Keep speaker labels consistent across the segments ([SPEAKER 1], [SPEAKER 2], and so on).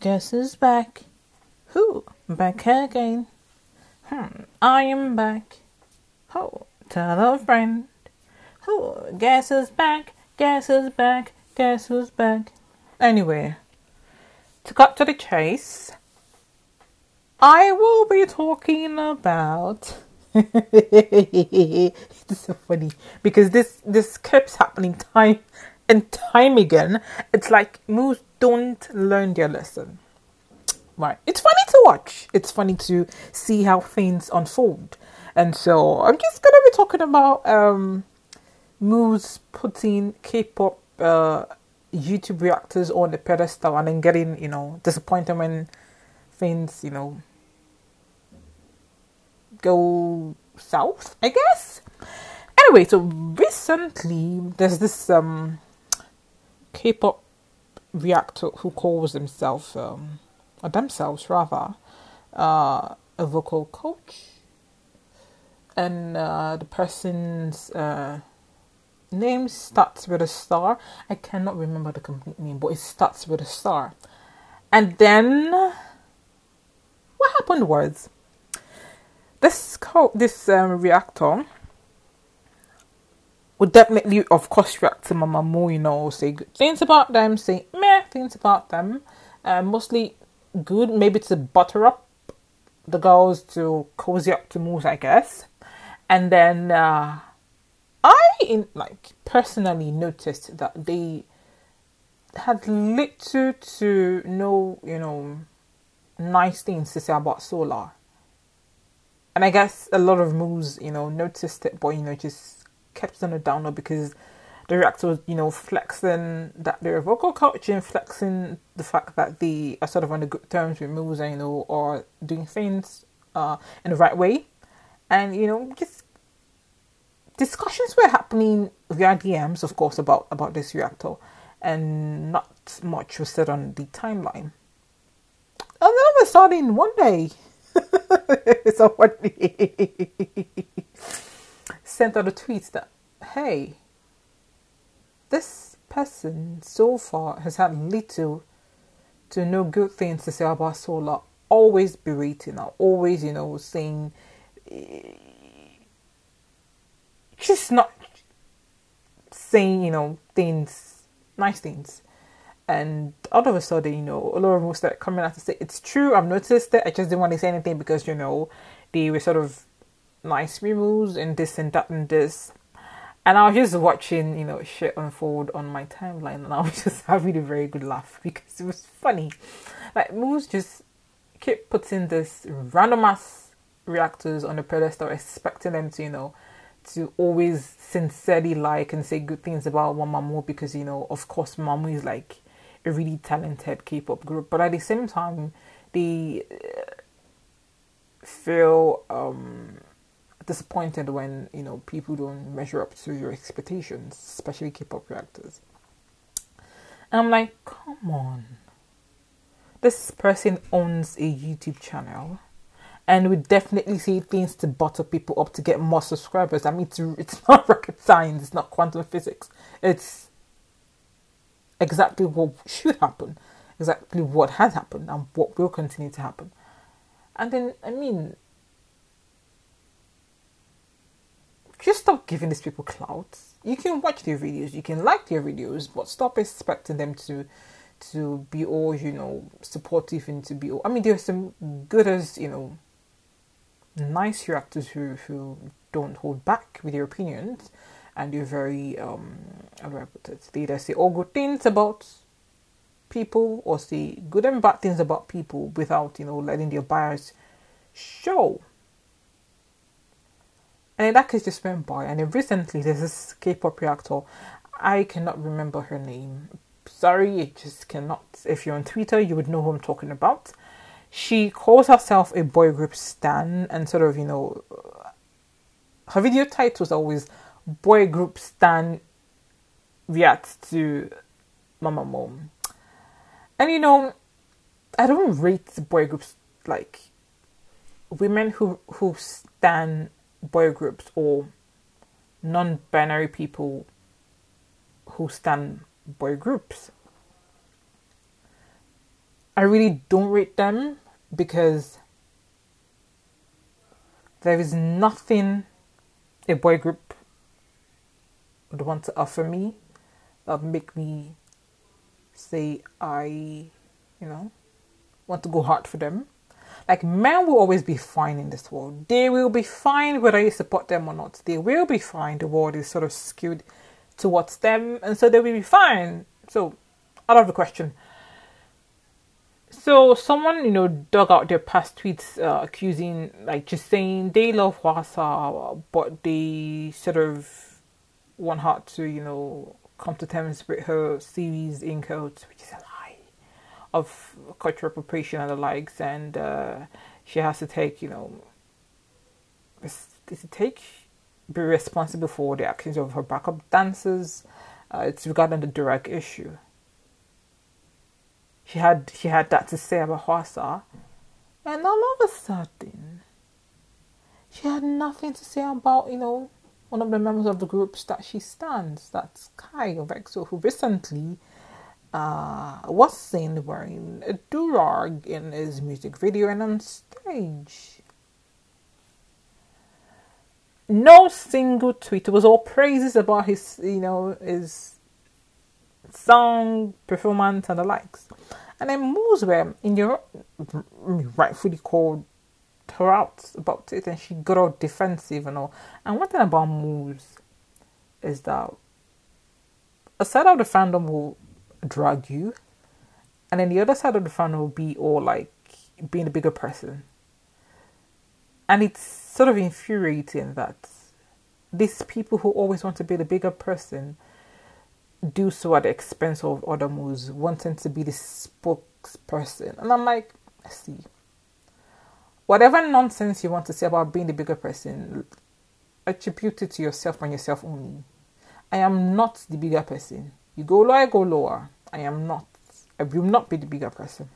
[SPEAKER 1] Guess who's back? Who? Back again? Hmm, I am back. Who? Tell a friend. Who? Guess who's back? Guess who's back? Guess who's back? Anyway, to cut to the chase, I will be talking about. it's so funny because this this keeps happening time and time again. It's like moves don't learn their lesson. Right. It's funny to watch. It's funny to see how things unfold. And so I'm just gonna be talking about um moves putting K-pop uh, YouTube reactors on the pedestal and then getting, you know, disappointed when things, you know, go south, I guess. Anyway, so recently there's this um K-pop reactor who calls himself um or themselves rather uh a vocal coach and uh the person's uh name starts with a star. I cannot remember the complete name, but it starts with a star. And then what happened was this co- this um, reactor would definitely, of course, react to Mamamoo, you know, say good things about them, say meh things about them, uh, mostly good, maybe to butter up the girls to cozy up to moves, I guess. And then uh, I, in, like, personally noticed that they had little to no, you know, nice things to say about Solar. And I guess a lot of moves, you know, noticed it, but, you know, just kept it on a downer because the reactor was, you know, flexing that they're vocal coaching, flexing the fact that they are sort of on the good terms with moves and, you know, or doing things uh, in the right way. And, you know, just discussions were happening via DMs, of course, about, about this reactor. And not much was said on the timeline. And then all of a sudden, one day, somebody sent out a tweet that, hey, this person so far has had little to no good things to say about Solar, always berating her, always, you know, saying, eh, just not saying, you know, things, nice things. And all of a sudden, you know, a lot of people start coming out to say, it's true, I've noticed it, I just didn't want to say anything because, you know, they were sort of nice removes and this and that and this. And I was just watching, you know, shit unfold on my timeline and I was just having a very good laugh because it was funny. Like moves just keep putting this random ass reactors on the pedestal, expecting them to, you know, to always sincerely like and say good things about Mamamoo because, you know, of course Mamamoo is like a really talented K-pop group. But at the same time, they feel um disappointed when you know people don't measure up to your expectations, especially K-pop reactors. And I'm like, come on. This person owns a YouTube channel and we definitely see things to butter people up to get more subscribers. I mean, it's, it's not rocket science, it's not quantum physics. It's exactly what should happen, exactly what has happened, and what will continue to happen. And then, I mean, just stop giving these people clout. You can watch their videos, you can like their videos, but stop expecting them to to be all you know supportive and to be all. I mean, there's some good as you know nice reactors who who don't hold back with their opinions, and they're very um how do I put it? They either say all good things about people or say good and bad things about people without you know letting their bias show. And in that case, just went by. And then recently, there's this K-pop reactor. I cannot remember her name. Sorry, it just cannot. If you're on Twitter, you would know who I'm talking about. She calls herself a boy group stan, and sort of, you know, her video titles always "Boy Group Stan reacts to Mamamoo. And you know, I don't rate boy groups like women who who stan boy groups or non-binary people who stand boy groups. I really don't rate them because there is nothing a boy group would want to offer me that would make me say I, you know, want to go hard for them. Like men will always be fine in this world. They will be fine whether you support them or not. They will be fine. The world is sort of skewed towards them, and so they will be fine. So, out of the question. So someone, you know, dug out their past tweets uh, accusing, like, just saying they love Hwasa, but they sort of want her to, you know, come to terms with her series in codes, which is a lie, of cultural appropriation and the likes, and uh, she has to take, you know, it take be responsible for the actions of her backup dancers. Uh, it's regarding the Durag issue. She had she had that to say about Hwasa, and all of a sudden, she had nothing to say about you know one of the members of the groups that she stands. That's Kai of EXO, who recently uh, was seen wearing a durag in his music video and on stage no single tweet. Was all praises about his, you know, his song performance and the likes. And then moves were in your rightfully called her out about it, and she got all defensive and all. And one thing about moves is that a side of the fandom will drag you, and then the other side of the fandom will be all like being a bigger person. And it's sort of infuriating that these people who always want to be the bigger person do so at the expense of other moves, wanting to be the spokesperson. And I'm like, I see, whatever nonsense you want to say about being the bigger person, attribute it to yourself and yourself only. I am not the bigger person. You go lower, I go lower. I am not. I will not be the bigger person.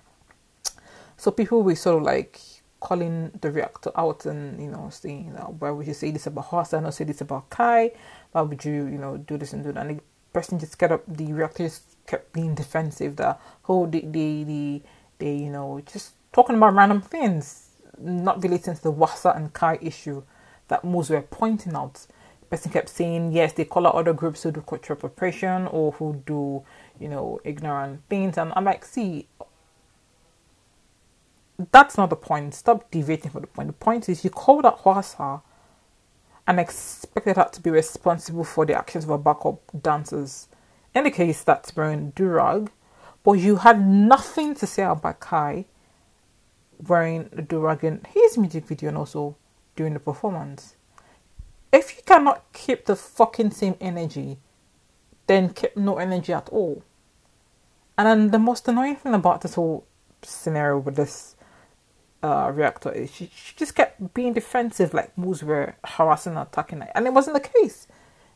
[SPEAKER 1] So people will sort of like calling the reactor out and you know saying you know why would you say this about Hwasa and not say this about Kai why would you you know do this and do that and the person just kept up the reactor just kept being defensive that oh they they they, they you know just talking about random things not relating to the Hwasa and Kai issue that most were pointing out person kept saying yes they call out other groups who do cultural appropriation or who do you know ignorant things and I'm like see that's not the point. Stop deviating from the point. The point is you called out Hwasa and expected her to be responsible for the actions of her backup dancers. In the case that's wearing durag, but you had nothing to say about Kai wearing the durag in his music video and also during the performance. If you cannot keep the fucking same energy, then keep no energy at all. And then the most annoying thing about this whole scenario with this uh, reactor is she, she just kept being defensive, like moves were harassing and attacking her. And it wasn't the case.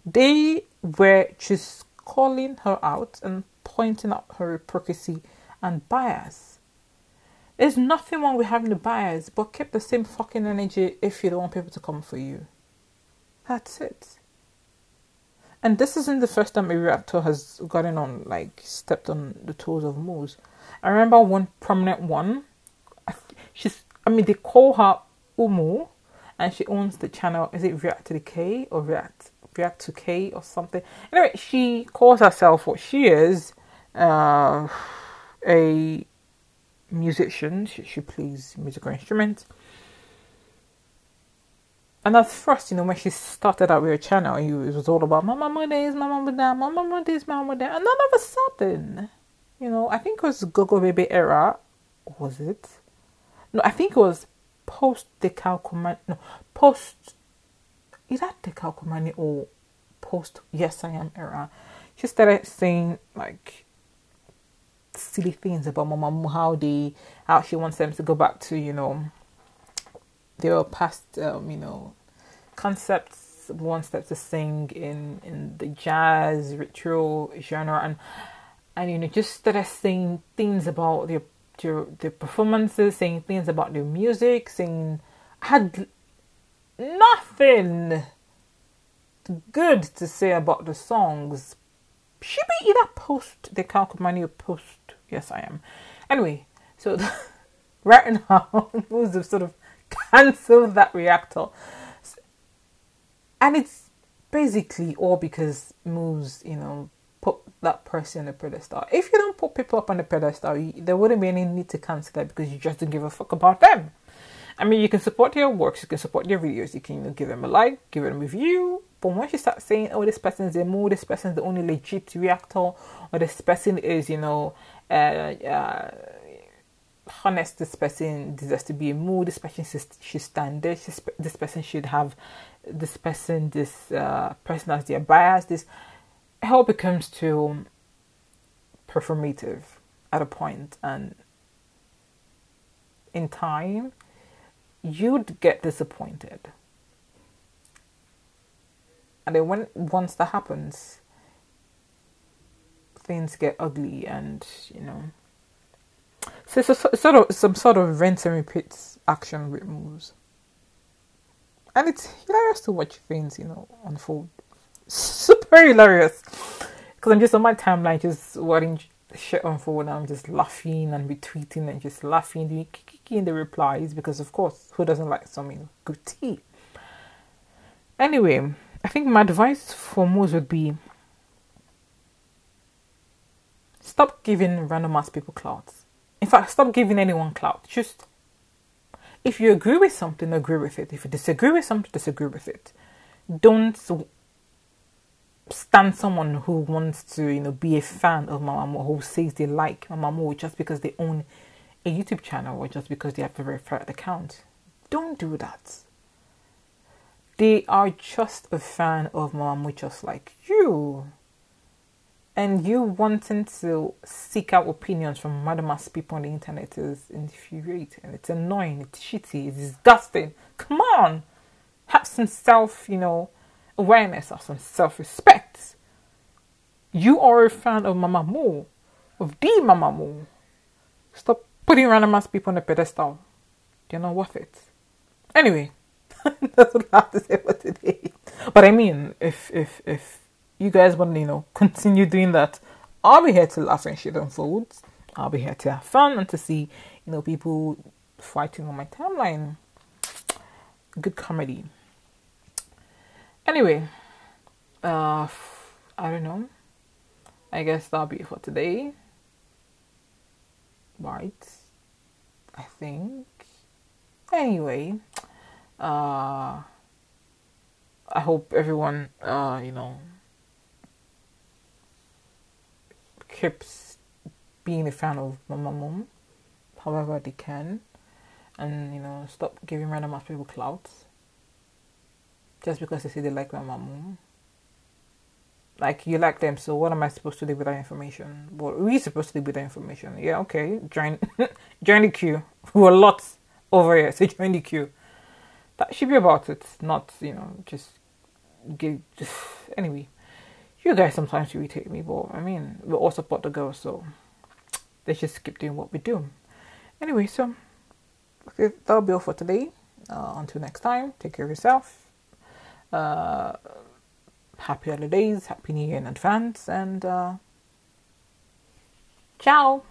[SPEAKER 1] They were just calling her out and pointing out her hypocrisy and bias. There's nothing wrong with having the bias, but keep the same fucking energy if you don't want people to come for you. That's it. And this isn't the first time a reactor has gotten on, like, stepped on the toes of moves. I remember one prominent one she's I mean they call her Umu and she owns the channel is it React to the K or React React to K or something. Anyway, she calls herself what she is, uh, a musician. She, she plays musical instruments. And at first, you know, when she started out with her channel, it was all about my mama this, my mama that, my mama this, my mama that. And all of a sudden, you know, I think it was Gogobebe era, was it? No, I think it was post Decalcomanie. No, post. Is that Decalcomanie or post Yes I Am era? She started saying like silly things about Mama they how she wants them to go back to you know their past um, you know concepts wants them to sing in in the jazz ritual genre and and you know just started saying things about their their their performances, saying things about their music, saying had nothing good to say about the songs. should be either post Decalcomanie post. Yes, I am. Anyway, So right now, moves have sort of cancelled that reactor, and it's basically all because moves, you know, put that person on the pedestal. If you don't put people up on the pedestal, you, there wouldn't be any need to cancel that because you just don't give a fuck about them. I mean, you can support their works, you can support their videos, you can you know, give them a like, give them a review. But once you start saying, "Oh, this person's a moo, this person's the only legit reactor," or this person is, you know, uh, uh, honest, this person deserves to be a moo, this person should stand this, this person should have this person, this uh, person has their bias, this it all becomes too performative at a point, and in time you'd get disappointed. And then when once that happens, things get ugly, and you know. So it's sort of some sort of rinse and repeat action with moves, and it's hilarious to watch things you know unfold. Super hilarious because I'm just on my timeline, just watching shit unfold. And I'm just laughing and retweeting and just laughing, doing in the replies because, of course, who doesn't like some you know, good tea? Anyway, I think my advice for most would be stop giving random ass people clout. In fact, stop giving anyone clout. Just if you agree with something, agree with it. If you disagree with something, disagree with it. Don't stand someone who wants to, you know, be a fan of Mama who says they like Mama just because they own a YouTube channel or just because they have a verified account. Don't do that. They are just a fan of Mama just like you. And you wanting to seek out opinions from mass people on the internet is infuriating. It's annoying. It's shitty. It's disgusting. Come on, have some self, you know, awareness, have some self respect. You are a fan of Mamamoo, of the Mamamoo. Stop putting random ass people on a pedestal. They're not worth it. Anyway, that's what I have to say for today. But I mean, if if if you guys want to, you know, continue doing that, I'll be here to laugh and shit unfolds. I'll be here to have fun and to see, you know, people fighting on my timeline. Good comedy. Anyway, uh, I don't know. I guess that'll be for today. Right. I think. Anyway, uh, I hope everyone, uh, you know, keeps being a fan of Mamamoo, however they can, and you know, stop giving random ass people clouts just because they say they like Mamamoo. Like you like them, so what am I supposed to do with that information? What are we supposed to do with that information? Yeah, okay, join, join the queue. We're lots over here, so join the queue. That should be about it, not you know just give. Just, anyway, you guys sometimes irritate me, but I mean we all support the girls, so let's just keep doing what we do. Anyway, so that'll be all for today. Uh, until next time, take care of yourself. Uh, happy holidays, happy new year in advance, and uh, ciao.